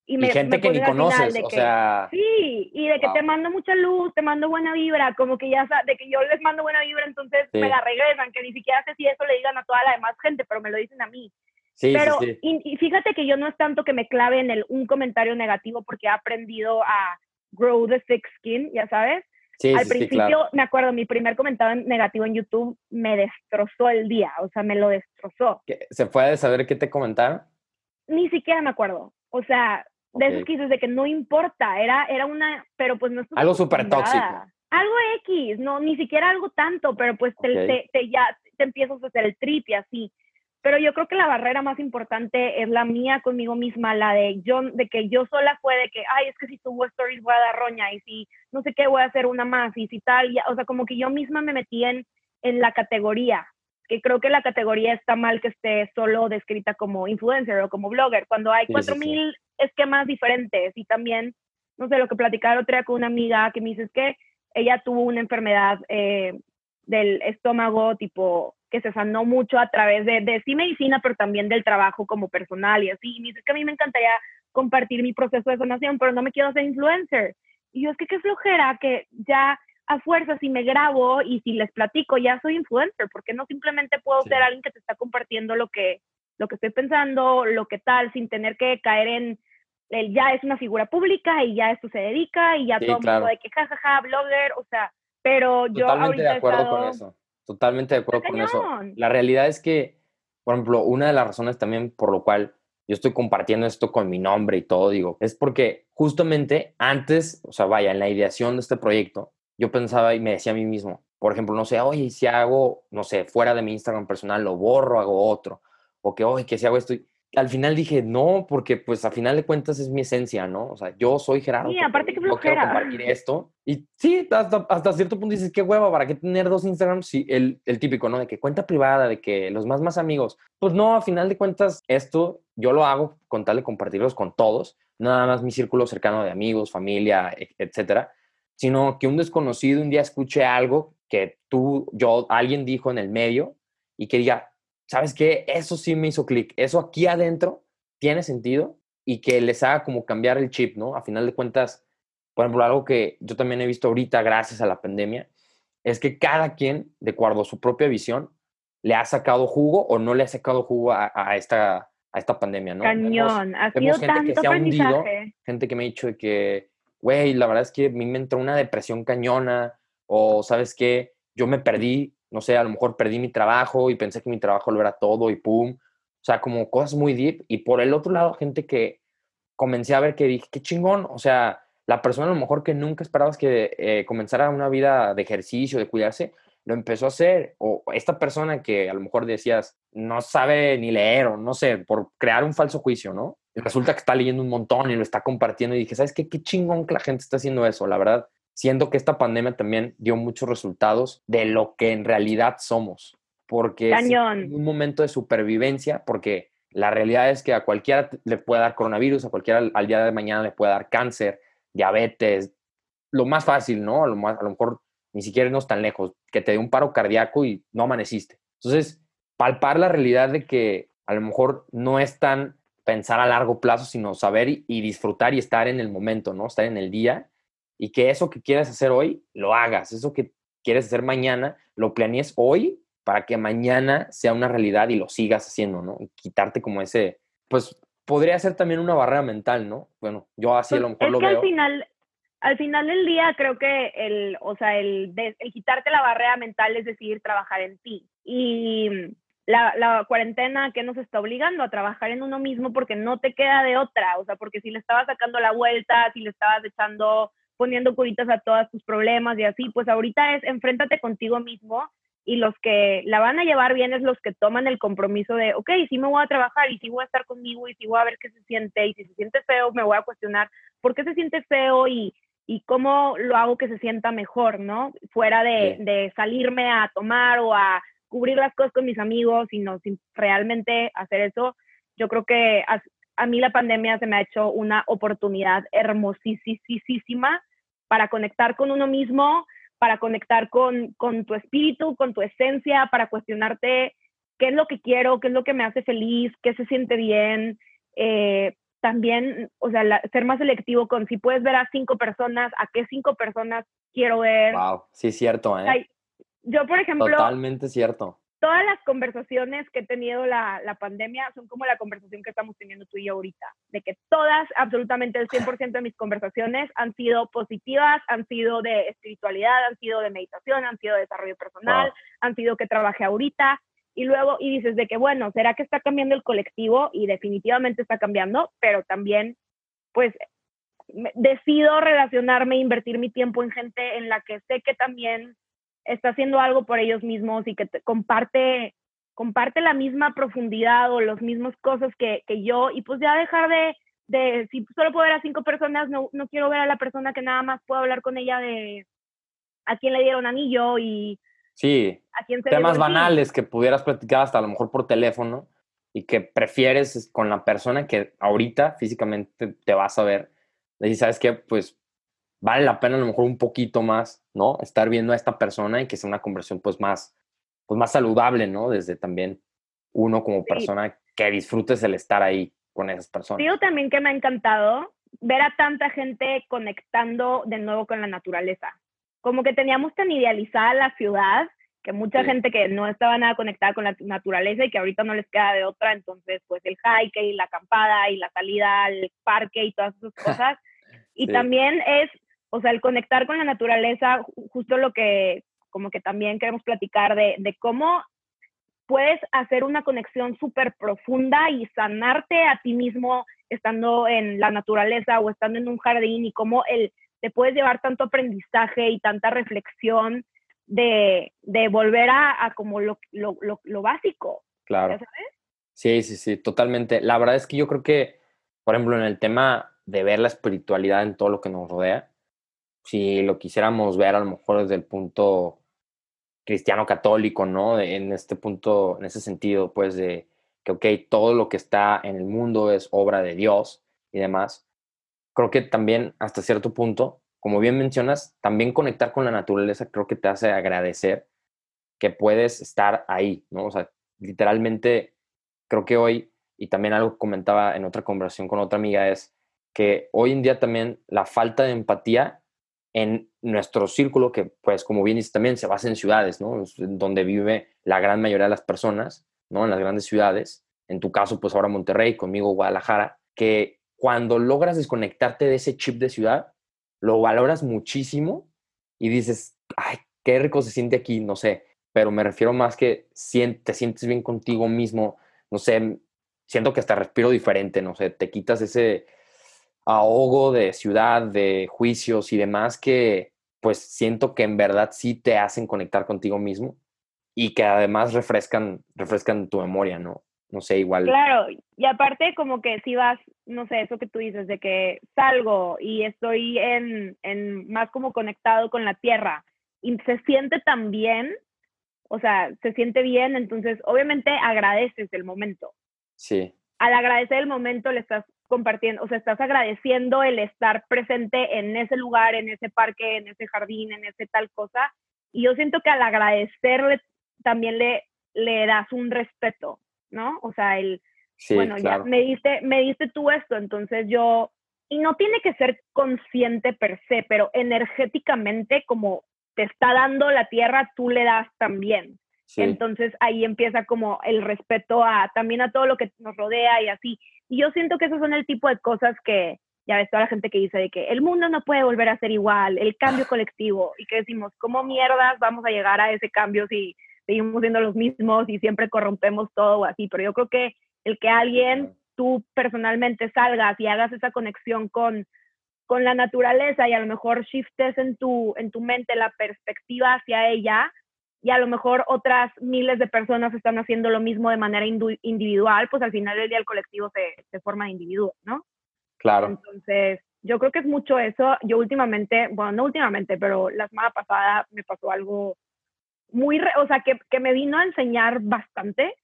Speaker 1: Y, me, gente que ni conoces, o sea...
Speaker 2: Sí, y de que te mando mucha luz, te mando buena vibra, como que ya de que yo les mando buena vibra, entonces me la regresan, que ni siquiera sé si eso le digan a toda la demás gente, pero me lo dicen a mí. Sí, pero, sí, Y, y, fíjate que yo no es tanto que me clave en el, un comentario negativo porque he aprendido a grow the thick skin, ya sabes. Al principio, me acuerdo, mi primer comentario negativo en YouTube me destrozó el día, o sea, me lo destrozó.
Speaker 1: ¿Se puede saber qué te comentaron?
Speaker 2: Ni siquiera me acuerdo. O sea, de esos que de que no importa, era, era una, pero pues no es
Speaker 1: Algo súper tóxico.
Speaker 2: Algo X, no, ni siquiera algo tanto, pero pues te, te, ya te empiezas a hacer el trip y así. Pero yo creo que la barrera más importante es la mía conmigo misma, la de yo, de que yo sola fue de que, ay, es que si subo stories voy a dar roña y si no sé qué voy a hacer una más y si tal, o sea, como que yo misma me metí en, en la categoría, que creo que la categoría está mal que esté solo descrita como influencer o como blogger, cuando hay cuatro mil esquemas diferentes y también, no sé, lo que platicaba otra día con una amiga que me dice es que ella tuvo una enfermedad eh, del estómago tipo que se sanó mucho a través de, de sí medicina, pero también del trabajo como personal y así. Y me dice que a mí me encantaría compartir mi proceso de sanación, pero no me quiero hacer influencer. Y yo es que qué flojera que ya a fuerza si me grabo y si les platico ya soy influencer, porque no simplemente puedo ser alguien que te está compartiendo lo que, lo que estoy pensando, lo que tal, sin tener que caer en el ya es una figura pública y ya esto se dedica y ya todo el mundo de que jajaja, blogger, o sea, pero yo
Speaker 1: Totalmente de acuerdo con eso. Totalmente de acuerdo con eso. La realidad es que, por ejemplo, una de las razones también por lo cual yo estoy compartiendo esto con mi nombre y todo, digo, es porque justamente antes, o sea, vaya, en la ideación de este proyecto, yo pensaba y me decía a mí mismo, por ejemplo, no sé, oye, si hago, no sé, fuera de mi Instagram personal, lo borro, hago otro, o que, oye, que si hago esto, al final dije, no, porque pues a final de cuentas es mi esencia, ¿no? O sea, yo soy Gerardo.
Speaker 2: Sí, aparte que
Speaker 1: no quiero compartir esto. Y sí, hasta, cierto punto dices, qué hueva, ¿para qué tener dos Instagrams? Sí, el, el, típico, ¿no? De que cuenta privada, de que los más, más amigos. Pues no, a final de cuentas, esto yo lo hago con tal de compartirlos con todos, nada más mi círculo cercano de amigos, familia, e, etcétera, sino que un desconocido un día escuche algo que tú, yo, alguien dijo en el medio y que diga, ¿sabes qué? Eso sí me hizo clic. Eso aquí adentro tiene sentido y que les haga como cambiar el chip, ¿no? A final de cuentas, por ejemplo, algo que yo también he visto ahorita gracias a la pandemia, es que cada quien, de acuerdo a su propia visión, le ha sacado jugo o no le ha sacado jugo a, esta, a esta pandemia, ¿no?
Speaker 2: Cañón, ha sido gente que se ha hundido,
Speaker 1: gente que me ha dicho que, güey, la verdad es que a mí me entró una depresión cañona, o sabes qué, yo me perdí no sé, a lo mejor perdí mi trabajo y pensé que mi trabajo lo era todo y pum. O sea, como cosas muy deep. Y por el otro lado, gente que comencé a ver que dije, qué chingón. O sea, la persona a lo mejor que nunca esperabas que eh, comenzara una vida de ejercicio, de cuidarse, lo empezó a hacer. O esta persona que a lo mejor decías, no sabe ni leer o no sé, por crear un falso juicio, ¿no? Resulta que está leyendo un montón y lo está compartiendo y dije, ¿sabes qué? Qué chingón que la gente está haciendo eso. La verdad, siento que esta pandemia también dio muchos resultados de lo que en realidad somos. Porque es un momento de supervivencia, porque la realidad es que a cualquiera le puede dar coronavirus, a cualquiera al día de mañana le puede dar cáncer, diabetes, lo más fácil, ¿no? A lo, más, a lo mejor ni siquiera irnos tan lejos, que te dé un paro cardíaco y no amaneciste. Entonces, palpar la realidad de que a lo mejor no es tan pensar a largo plazo, sino saber y, disfrutar y estar en el momento, ¿no? Estar en el día y que eso que quieres hacer hoy, lo hagas. Eso que quieres hacer mañana, lo planees hoy para que mañana sea una realidad y lo sigas haciendo, ¿no? Y quitarte como ese, pues podría ser también una barrera mental, ¿no? Bueno, yo así a lo
Speaker 2: pues,
Speaker 1: mejor lo
Speaker 2: que
Speaker 1: veo.
Speaker 2: Al final, al final del día creo que el, o sea, el, el quitarte la barrera mental es decir, trabajar en ti. Y la, la, cuarentena que nos está obligando a trabajar en uno mismo porque no te queda de otra, o sea, porque si le estabas sacando la vuelta, si le estabas echando, poniendo curitas a todos tus problemas y así, pues ahorita es enfréntate contigo mismo y los que la van a llevar bien es los que toman el compromiso de, ok, sí me voy a trabajar y sí voy a estar conmigo y sí voy a ver qué se siente y si se siente feo me voy a cuestionar por qué se siente feo y, y cómo lo hago que se sienta mejor, ¿no? Fuera de, de salirme a tomar o a cubrir las cosas con mis amigos, sino sin realmente hacer eso. Yo creo que a, mí la pandemia se me ha hecho una oportunidad hermosísima para conectar con uno mismo, para conectar con, con tu espíritu, con tu esencia, para cuestionarte qué es lo que quiero, qué es lo que me hace feliz, qué se siente bien. Eh, también, o sea, ser más selectivo con si puedes ver a cinco personas, a qué cinco personas quiero ver.
Speaker 1: Wow, sí, cierto, ¿eh?
Speaker 2: yo, por ejemplo.
Speaker 1: Totalmente cierto
Speaker 2: todas las conversaciones que he tenido la, la, pandemia son como la conversación que estamos teniendo tú y yo ahorita, de que todas, absolutamente el 100% de mis conversaciones han sido positivas, han sido de espiritualidad, han sido de meditación, han sido de desarrollo personal, han sido que trabajé ahorita. Y luego, y dices de que, bueno, ¿será que está cambiando el colectivo? Y definitivamente está cambiando, pero también, pues, decido relacionarme, invertir mi tiempo en gente en la que sé que también está haciendo algo por ellos mismos y que comparte, comparte la misma profundidad o las mismas cosas que, que, yo y pues ya dejar de, de, si solo puedo ver a cinco personas, no, no quiero ver a la persona que nada más puedo hablar con ella de a quién le dieron anillo y
Speaker 1: sí,
Speaker 2: a quién se
Speaker 1: temas banales que pudieras platicar hasta a lo mejor por teléfono y que prefieres con la persona que ahorita físicamente te vas a ver. Y sabes que pues vale la pena a lo mejor un poquito más, ¿no? Estar viendo a esta persona y que sea una conversión pues más, pues más saludable, ¿no? Desde también uno como persona que disfrutes el estar ahí con esas personas.
Speaker 2: Digo también que me ha encantado ver a tanta gente conectando de nuevo con la naturaleza. Como que teníamos tan idealizada la ciudad que mucha gente que no estaba nada conectada con la naturaleza y que ahorita no les queda de otra, entonces pues el hike y la acampada y la salida al parque y todas esas [LAUGHS] cosas. Y también es o sea, el conectar con la naturaleza, justo lo que como que también queremos platicar de, de cómo puedes hacer una conexión súper profunda y sanarte a ti mismo estando en la naturaleza o estando en un jardín y cómo el, te puedes llevar tanto aprendizaje y tanta reflexión de, de volver a, a como lo, lo, lo, lo, básico.
Speaker 1: Claro. Sí, sí, sí, totalmente. La verdad es que yo creo que, por ejemplo, en el tema de ver la espiritualidad en todo lo que nos rodea, si lo quisiéramos ver a lo mejor desde el punto cristiano católico, ¿no? En este punto, en ese sentido, pues de que, ok, todo lo que está en el mundo es obra de Dios y demás. Creo que también hasta cierto punto, como bien mencionas, también conectar con la naturaleza creo que te hace agradecer que puedes estar ahí, ¿no? O sea, literalmente creo que hoy, y también algo que comentaba en otra conversación con otra amiga, es que hoy en día también la falta de empatía en nuestro círculo, que pues como bien dice también, se basa en ciudades, ¿no? donde vive la gran mayoría de las personas, ¿no? En las grandes ciudades. En tu caso, pues ahora Monterrey, conmigo Guadalajara, que cuando logras desconectarte de ese chip de ciudad, lo valoras muchísimo y dices, ay, qué rico se siente aquí, no sé, pero me refiero más que te sientes bien contigo mismo, no sé, siento que hasta respiro diferente, no sé, te quitas ese, ahogo de ciudad, de juicios y demás que pues siento que en verdad sí te hacen conectar contigo mismo y que además refrescan, refrescan tu memoria, ¿no? No sé, igual.
Speaker 2: Claro, y aparte como que si vas, no sé, eso que tú dices, de que salgo y estoy en, en más como conectado con la tierra y se siente tan bien, o sea, se siente bien, entonces obviamente agradeces el momento.
Speaker 1: Sí.
Speaker 2: Al agradecer el momento le estás compartiendo, o sea, estás agradeciendo el estar presente en ese lugar, en ese parque, en ese jardín, en ese tal cosa. Y yo siento que al agradecerle también le, le das un respeto, ¿no? O sea, el, bueno, ya me diste, me diste tú esto, entonces yo, y no tiene que ser consciente per se, pero energéticamente como te está dando la tierra, tú le das también. Entonces ahí empieza como el respeto a también a todo lo que nos rodea y así. Y yo siento que esos son el tipo de cosas que, ya ves, toda la gente que dice de que el mundo no puede volver a ser igual, el cambio colectivo, y que decimos, ¿cómo mierdas vamos a llegar a ese cambio si seguimos siendo los mismos y siempre corrompemos todo o así? Pero yo creo que el que alguien, tú personalmente salgas y hagas esa conexión con, con la naturaleza y a lo mejor shiftes en tu, en tu mente la perspectiva hacia ella, y a lo mejor otras miles de personas están haciendo lo mismo de manera individual, pues al final del día el colectivo se, se forma de individuos, ¿no?
Speaker 1: Claro.
Speaker 2: Entonces, yo creo que es mucho eso. Yo últimamente, bueno, no últimamente, pero la semana pasada me pasó algo muy, o sea, que, que, me vino a enseñar bastante.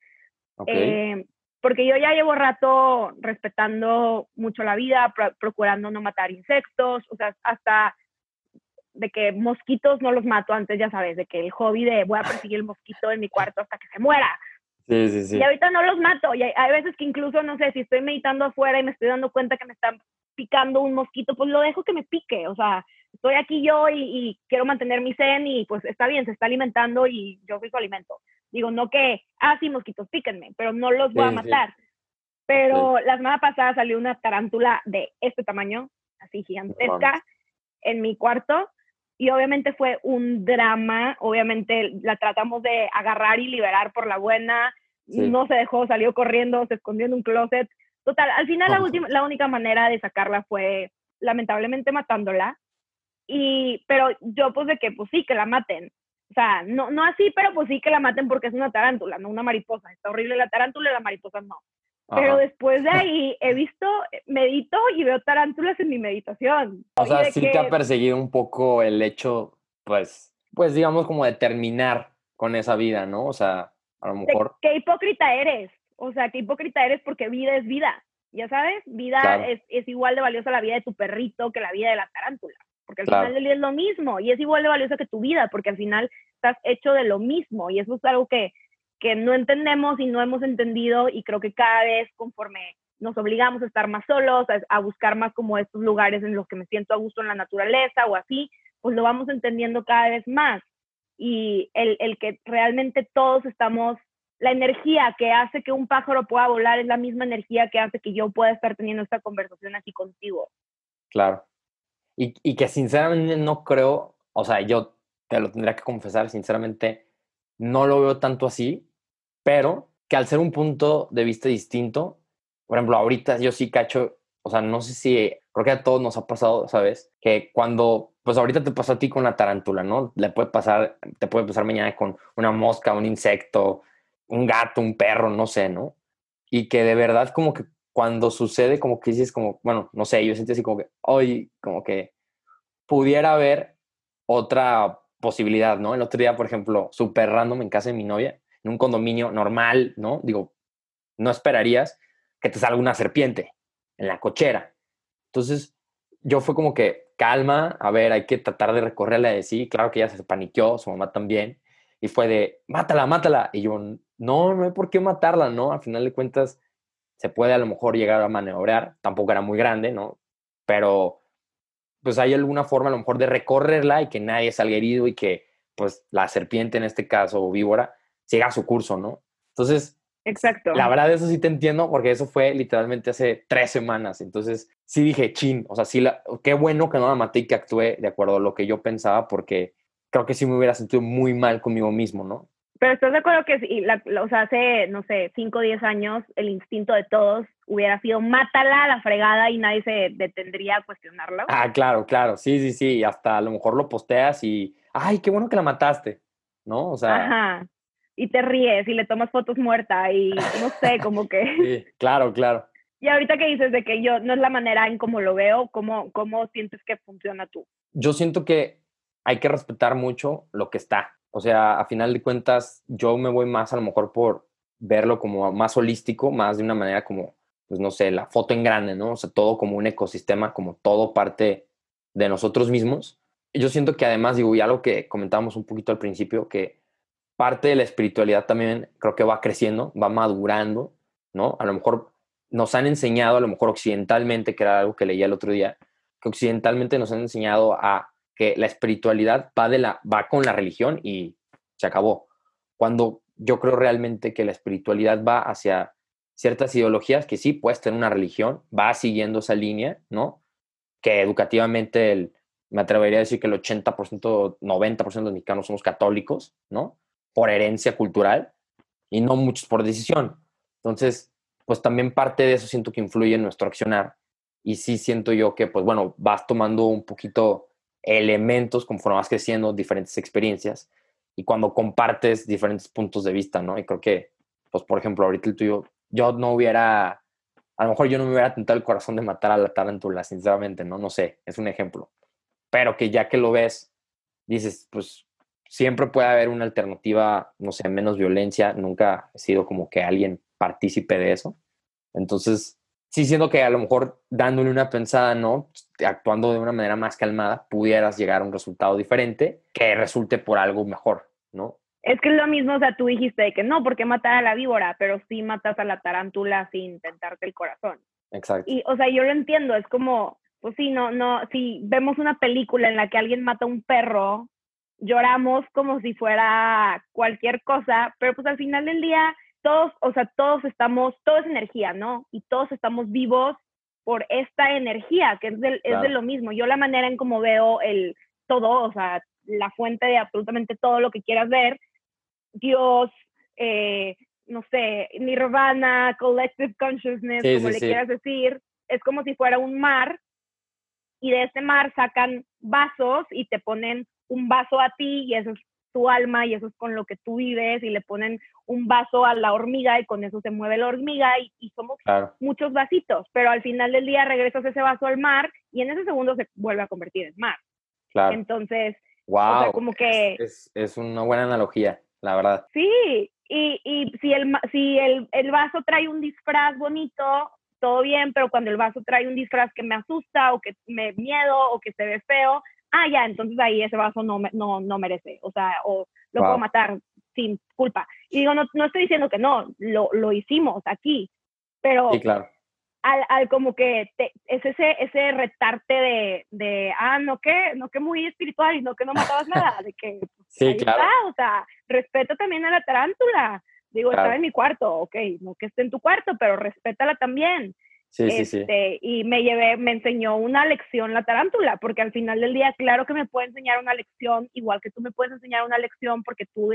Speaker 2: Eh, porque yo ya llevo rato respetando mucho la vida, procurando no matar insectos, o sea, hasta de que mosquitos no los mato antes, ya sabes, de que el hobby de voy a perseguir el mosquito en mi cuarto hasta que se muera.
Speaker 1: Sí, sí, sí.
Speaker 2: Y ahorita no los mato. Y hay, veces que incluso, no sé, si estoy meditando afuera y me estoy dando cuenta que me está picando un mosquito, pues lo dejo que me pique. O sea, estoy aquí yo y, quiero mantener mi zen y pues está bien, se está alimentando y yo soy su alimento. Digo, no que, ah, sí, mosquitos, píquenme, pero no los voy a matar. Pero la semana pasada salió una tarántula de este tamaño, así gigantesca, en mi cuarto y obviamente fue un drama, obviamente la tratamos de agarrar y liberar por la buena, no se dejó, salió corriendo, se escondió en un closet. Total, al final la, última, la única manera de sacarla fue lamentablemente matándola. Y, pero yo pues de que pues sí, que la maten. O sea, no, no así, pero pues sí que la maten porque es una tarántula, no una mariposa. Está horrible la tarántula y la mariposa no. Pero después de [LAUGHS] ahí he visto, medito y veo tarántulas en mi meditación.
Speaker 1: O sea, sí te ha perseguido un poco el hecho, pues, pues digamos como de terminar con esa vida, ¿no? O sea, a lo mejor...
Speaker 2: Qué hipócrita eres. O sea, qué hipócrita eres porque vida es vida. Ya sabes, vida es, es, igual de valiosa la vida de tu perrito que la vida de la tarántula. Porque al final del día es lo mismo y es igual de valiosa que tu vida porque al final estás hecho de lo mismo y eso es algo que que no entendemos y no hemos entendido y creo que cada vez conforme nos obligamos a estar más solos, a, buscar más como estos lugares en los que me siento a gusto en la naturaleza o así, pues lo vamos entendiendo cada vez más. Y el, el que realmente todos estamos, la energía que hace que un pájaro pueda volar es la misma energía que hace que yo pueda estar teniendo esta conversación aquí contigo.
Speaker 1: Claro. Y, y que sinceramente no creo, o sea, yo te lo tendría que confesar, sinceramente no lo veo tanto así, pero que al ser un punto de vista distinto, por ejemplo, ahorita yo sí cacho, o sea, no sé si, creo que a todos nos ha pasado, ¿sabes? Que cuando, pues ahorita te pasó a ti con la tarántula, ¿no? Le puede pasar, te puede pasar mañana con una mosca, un insecto, un gato, un perro, no sé, ¿no? Y que de verdad como que cuando sucede, como que dices como, bueno, no sé, yo sentí así como que, hoy, como que pudiera haber otra posibilidad, ¿no? El otro día, por ejemplo, súper random en casa de mi novia, en un condominio normal, ¿no? Digo, no esperarías que te salga una serpiente en la cochera. Entonces, yo fue como que, calma, a ver, hay que tratar de recorrerla de sí. Claro que ella se paniqueó, su mamá también. Y fue de, mátala, mátala. Y yo, no, no hay por qué matarla, ¿no? Al final de cuentas, se puede a lo mejor llegar a maniobrar. Tampoco era muy grande, ¿no? Pero, pues hay alguna forma a lo mejor de recorrerla y que nadie salga herido y que, pues, la serpiente en este caso, o víbora, siga su curso, ¿no? Entonces,
Speaker 2: Exacto.
Speaker 1: La verdad, eso sí te entiendo, porque eso fue literalmente hace tres semanas. Entonces, sí dije, chin, o sea, sí, la, qué bueno que no la maté y que actué de acuerdo a lo que yo pensaba, porque creo que sí me hubiera sentido muy mal conmigo mismo, ¿no?
Speaker 2: Pero estás de acuerdo que, sí, la, o sea, hace, no sé, cinco o diez años, el instinto de todos hubiera sido mátala a la fregada y nadie se detendría a cuestionarlo.
Speaker 1: Ah, claro, claro, sí, sí, sí, hasta a lo mejor lo posteas y, ay, qué bueno que la mataste, ¿no? O sea,
Speaker 2: Ajá y te ríes y le tomas fotos muerta y no sé, como que... [LAUGHS]
Speaker 1: Sí, claro, claro.
Speaker 2: Y ahorita que dices de que yo no es la manera en cómo lo veo, ¿cómo, ¿cómo sientes que funciona tú?
Speaker 1: Yo siento que hay que respetar mucho lo que está. O sea, a final de cuentas, yo me voy más a lo mejor por verlo como más holístico, más de una manera como pues no sé, la foto en grande, ¿no? O sea, todo como un ecosistema, como todo parte de nosotros mismos. Yo siento que además, digo, ya lo que comentábamos un poquito al principio, que parte de la espiritualidad también creo que va creciendo, va madurando, ¿no? A lo mejor nos han enseñado, a lo mejor occidentalmente, que era algo que leía el otro día, que occidentalmente nos han enseñado a que la espiritualidad va, de la, va con la religión y se acabó. Cuando yo creo realmente que la espiritualidad va hacia ciertas ideologías que sí, puedes tener una religión, va siguiendo esa línea, ¿no? Que educativamente el, me atrevería a decir que el 80%, 90% de los mexicanos somos católicos, ¿no? Por herencia cultural y no muchos por decisión. Entonces, pues también parte de eso siento que influye en nuestro accionar y sí siento yo que, pues bueno, vas tomando un poquito elementos conforme vas creciendo, diferentes experiencias y cuando compartes diferentes puntos de vista, ¿no? Y creo que, pues por ejemplo, ahorita el tuyo, yo no hubiera, a lo mejor yo no me hubiera tentado el corazón de matar a la tarántula, sinceramente, ¿no? No sé, es un ejemplo. Pero que ya que lo ves, dices, pues siempre puede haber una alternativa, no sé, menos violencia, nunca he sido como que alguien partícipe de eso. Entonces, sí siento que a lo mejor dándole una pensada, ¿no? Actuando de una manera más calmada, pudieras llegar a un resultado diferente que resulte por algo mejor, ¿no?
Speaker 2: Es que es lo mismo, o sea, tú dijiste que no, porque matar a la víbora, pero sí matas a la tarántula sin tentarte el corazón.
Speaker 1: Exacto.
Speaker 2: Y, o sea, yo lo entiendo, es como, pues sí, no, no, si vemos una película en la que alguien mata a un perro, lloramos como si fuera cualquier cosa, pero pues al final del día todos, o sea, todos estamos, todo es energía, ¿no? Y todos estamos vivos por esta energía, que es de, es de lo mismo. Yo la manera en cómo veo el todo, o sea, la fuente de absolutamente todo lo que quieras ver, Dios, eh, no sé, Nirvana, Collective Consciousness, como le quieras decir, es como si fuera un mar y de ese mar sacan vasos y te ponen un vaso a ti y eso es tu alma y eso es con lo que tú vives y le ponen un vaso a la hormiga y con eso se mueve la hormiga y, somos muchos vasitos, pero al final del día regresas ese vaso al mar y en ese segundo se vuelve a convertir en mar. Claro. Entonces,
Speaker 1: wow,
Speaker 2: como que...
Speaker 1: Es, es, una buena analogía, la verdad.
Speaker 2: Sí, y, y si, el, si el, el vaso trae un disfraz bonito, todo bien, pero cuando el vaso trae un disfraz que me asusta o que me miedo o que se ve feo, ah, ya, entonces ahí ese vaso no, no, no merece, o sea, o lo puedo matar sin culpa. Y digo, no, no estoy diciendo que no, lo, lo hicimos aquí, pero
Speaker 1: sí, claro.
Speaker 2: al, al, como que es ese, ese retarte de, de, ah, no que, no que muy espiritual y no que no matabas nada, [LAUGHS] de que
Speaker 1: sí, claro.
Speaker 2: o sea, respeto también a la tarántula. Digo, estaba en mi cuarto, ok, no que esté en tu cuarto, pero respétala también.
Speaker 1: Sí, sí, sí.
Speaker 2: Este, y me llevé, me enseñó una lección la tarántula, porque al final del día, claro que me puede enseñar una lección, igual que tú me puedes enseñar una lección, porque tú,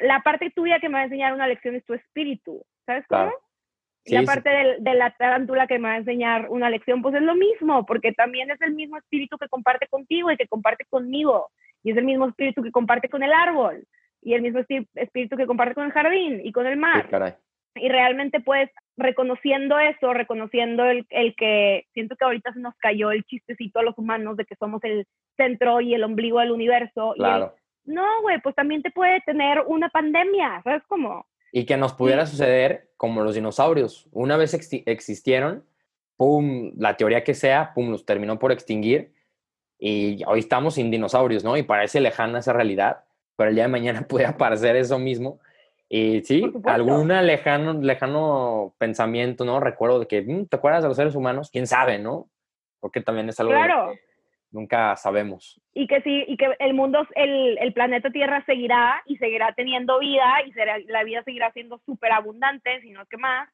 Speaker 2: la parte tuya que me va a enseñar una lección es tu espíritu, ¿sabes cómo? la parte de, de, la tarántula que me va a enseñar una lección, pues es lo mismo, porque también es el mismo espíritu que comparte contigo y que comparte conmigo, y es el mismo espíritu que comparte con el árbol, y el mismo espíritu que comparte con el jardín y con el mar. Y realmente puedes reconociendo eso, reconociendo el, el, que siento que ahorita se nos cayó el chistecito a los humanos de que somos el centro y el ombligo del universo.
Speaker 1: Claro.
Speaker 2: no, güey, pues también te puede tener una pandemia, ¿sabes cómo?
Speaker 1: Y que nos pudiera suceder como los dinosaurios. Una vez existieron, pum, la teoría que sea, pum, los terminó por extinguir. Y hoy estamos sin dinosaurios, ¿no? Y parece lejana esa realidad, pero el día de mañana [LAUGHS] puede aparecer eso mismo y sí, algún lejano, lejano pensamiento, ¿no? Recuerdo de que, mm, ¿te acuerdas de los seres humanos? ¿Quién sabe, no? Porque también es algo que nunca sabemos.
Speaker 2: Y que sí, y que el mundo, el, el planeta Tierra seguirá y seguirá teniendo vida y será, la vida seguirá siendo súper abundante, sino que más.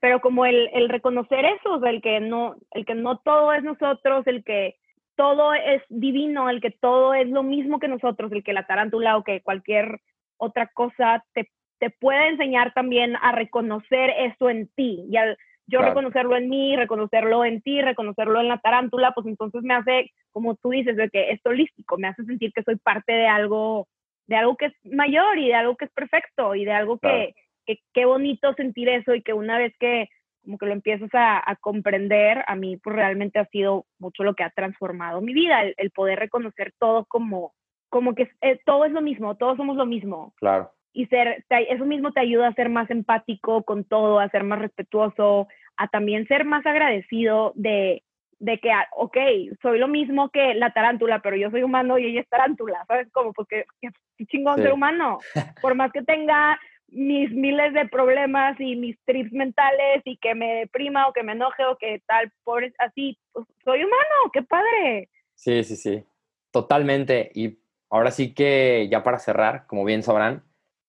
Speaker 2: Pero como el, el reconocer eso, el que no, el que no todo es nosotros, el que todo es divino, el que todo es lo mismo que nosotros, el que la tarántula o que cualquier otra cosa te te puede enseñar también a reconocer eso en ti. Y al yo reconocerlo en mí, reconocerlo en ti, reconocerlo en la tarántula, pues entonces me hace, como tú dices, de que es holístico, me hace sentir que soy parte de algo, de algo que es mayor y de algo que es perfecto y de algo que, que qué bonito sentir eso y que una vez que como que lo empiezas a, comprender, a mí pues realmente ha sido mucho lo que ha transformado mi vida, el, poder reconocer todo como, como que eh, todo es lo mismo, todos somos lo mismo.
Speaker 1: Claro
Speaker 2: y ser, eso mismo te ayuda a ser más empático con todo, a ser más respetuoso, a también ser más agradecido de, de que, ah, ok, soy lo mismo que la tarántula, pero yo soy humano y ella es tarántula, ¿sabes? Como, porque qué chingón ser humano. [LAUGHS] Por más que tenga mis miles de problemas y mis trips mentales y que me deprima o que me enoje o que tal, por así, pues, soy humano, qué padre.
Speaker 1: Sí, sí, sí, totalmente. Y ahora sí que ya para cerrar, como bien sabrán,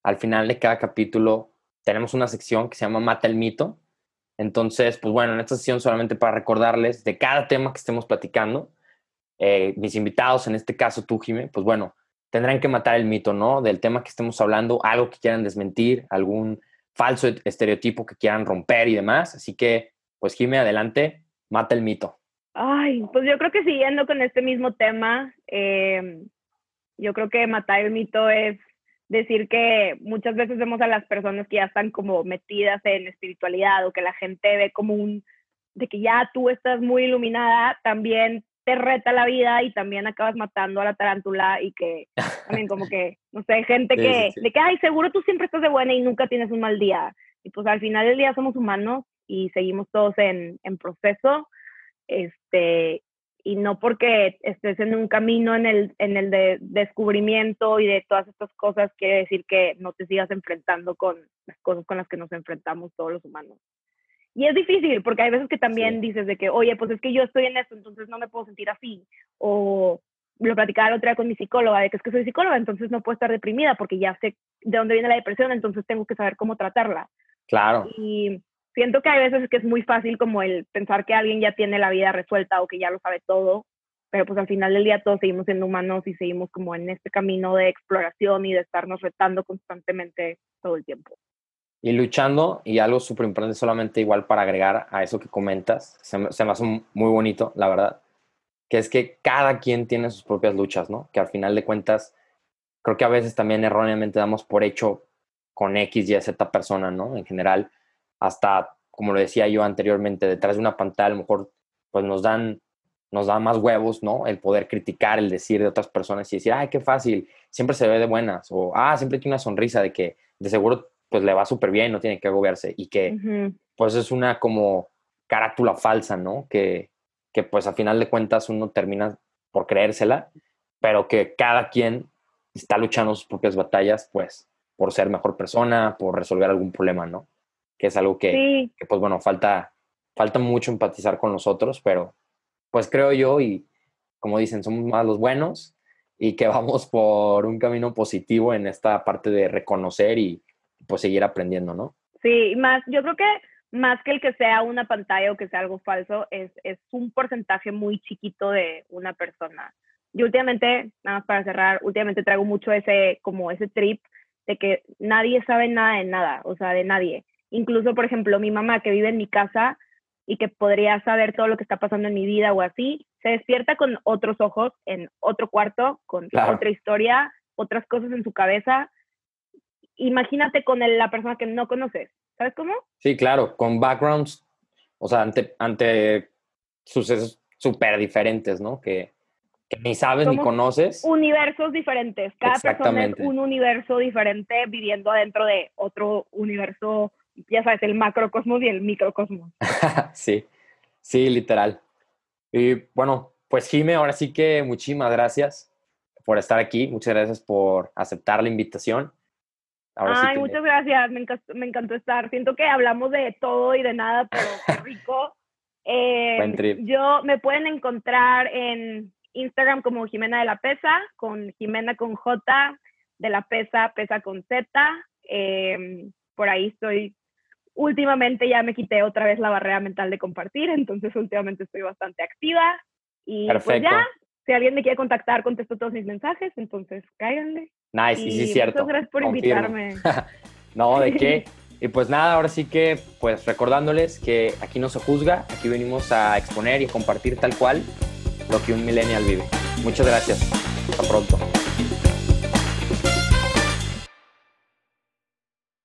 Speaker 1: al final de cada capítulo tenemos una sección que se llama Mata el mito. Entonces, pues bueno, en esta sesión solamente para recordarles de cada tema que estemos platicando, eh, mis invitados, en este caso tú, Jimé, pues bueno, tendrán que matar el mito, ¿no? Del tema que estemos hablando, algo que quieran desmentir, algún falso estereotipo que quieran romper y demás. Así que, pues Jimé, adelante, mata el mito.
Speaker 2: Ay, pues yo creo que siguiendo con este mismo tema, eh, yo creo que matar el mito es decir que muchas veces vemos a las personas que ya están como metidas en espiritualidad o que la gente ve como un, de que ya tú estás muy iluminada, también te reta la vida y también acabas matando a la tarántula y que [LAUGHS] también como que, no sé, gente que, de que, ay, seguro tú siempre estás de buena y nunca tienes un mal día. Y pues al final del día somos humanos y seguimos todos en, en proceso. Este, y no porque estés en un camino en el, en el de descubrimiento y de todas estas cosas, quiere decir que no te sigas enfrentando con las cosas con las que nos enfrentamos todos los humanos. Y es difícil, porque hay veces que también dices de que, oye, pues es que yo estoy en esto, entonces no me puedo sentir así. O lo platicaba el otro día con mi psicóloga, de que es que soy psicóloga, entonces no puedo estar deprimida porque ya sé de dónde viene la depresión, entonces tengo que saber cómo tratarla.
Speaker 1: Claro.
Speaker 2: Y siento que hay veces que es muy fácil como el pensar que alguien ya tiene la vida resuelta o que ya lo sabe todo, pero pues al final del día todos seguimos siendo humanos y seguimos como en este camino de exploración y de estarnos retando constantemente todo el tiempo.
Speaker 1: Y luchando, y algo súper importante solamente igual para agregar a eso que comentas, se me, se me hace muy bonito, la verdad, que es que cada quien tiene sus propias luchas, ¿no? Que al final de cuentas, creo que a veces también erróneamente damos por hecho con X, Y, Z persona, ¿no? En general, hasta, como lo decía yo anteriormente, detrás de una pantalla a lo mejor pues nos dan, nos da más huevos, ¿no? El poder criticar, el decir de otras personas y decir, ay, qué fácil, siempre se ve de buenas, o, ah, siempre tiene una sonrisa de que de seguro pues le va súper bien, no tiene que agobiarse, y que pues es una como carátula falsa, ¿no? Que, que pues a final de cuentas uno termina por creérsela, pero que cada quien está luchando sus propias batallas, pues, por ser mejor persona, por resolver algún problema, ¿no? Que es algo que, pues bueno, falta, falta mucho empatizar con nosotros, pero pues creo yo y como dicen, somos más los buenos y que [LAUGHS] vamos por un camino positivo en esta parte de reconocer y pues seguir aprendiendo, ¿no?
Speaker 2: Sí, más, yo creo que más que el que sea una pantalla o que sea algo falso, es, es un porcentaje muy chiquito de una persona. Yo últimamente, nada más para cerrar, últimamente traigo mucho ese, como ese trip de que nadie sabe nada de nada, o sea, de nadie. Incluso, por ejemplo, mi mamá que vive en mi casa y que podría saber todo lo que está pasando en mi vida o así, se despierta con otros ojos en otro cuarto, con otra historia, otras cosas en su cabeza. Imagínate con la persona que no conoces, ¿sabes cómo?
Speaker 1: Sí, claro, con backgrounds, o sea, ante, ante sucesos súper diferentes, ¿no? Que, que ni sabes ni conoces.
Speaker 2: Universos diferentes, cada persona es un universo diferente viviendo adentro de otro universo ya sabes, el macrocosmos y el microcosmos. [LAUGHS]
Speaker 1: sí, sí, literal. Y bueno, pues Jime, ahora sí que muchísimas gracias por estar aquí, muchas gracias por aceptar la invitación.
Speaker 2: Ay, muchas gracias, me encantó, me encantó, estar. Siento que hablamos de todo y de nada, pero qué [LAUGHS] rico. Eh, yo me pueden encontrar en Instagram como Jimena de la Pesa, con Jimena con J, de la Pesa, Pesa con Z. Eh, por ahí estoy últimamente ya me quité otra vez la barrera mental de compartir, entonces últimamente estoy bastante activa. Y pues ya, si alguien me quiere contactar, contesto todos mis mensajes, entonces cáiganle.
Speaker 1: Nice, y, sí, es cierto.
Speaker 2: Muchas gracias por invitarme. [LAUGHS]
Speaker 1: no, ¿de qué? [LAUGHS] Y pues nada, ahora sí que, pues recordándoles que aquí no se juzga, aquí venimos a exponer y compartir tal cual lo que un millennial vive. Muchas gracias. Hasta pronto.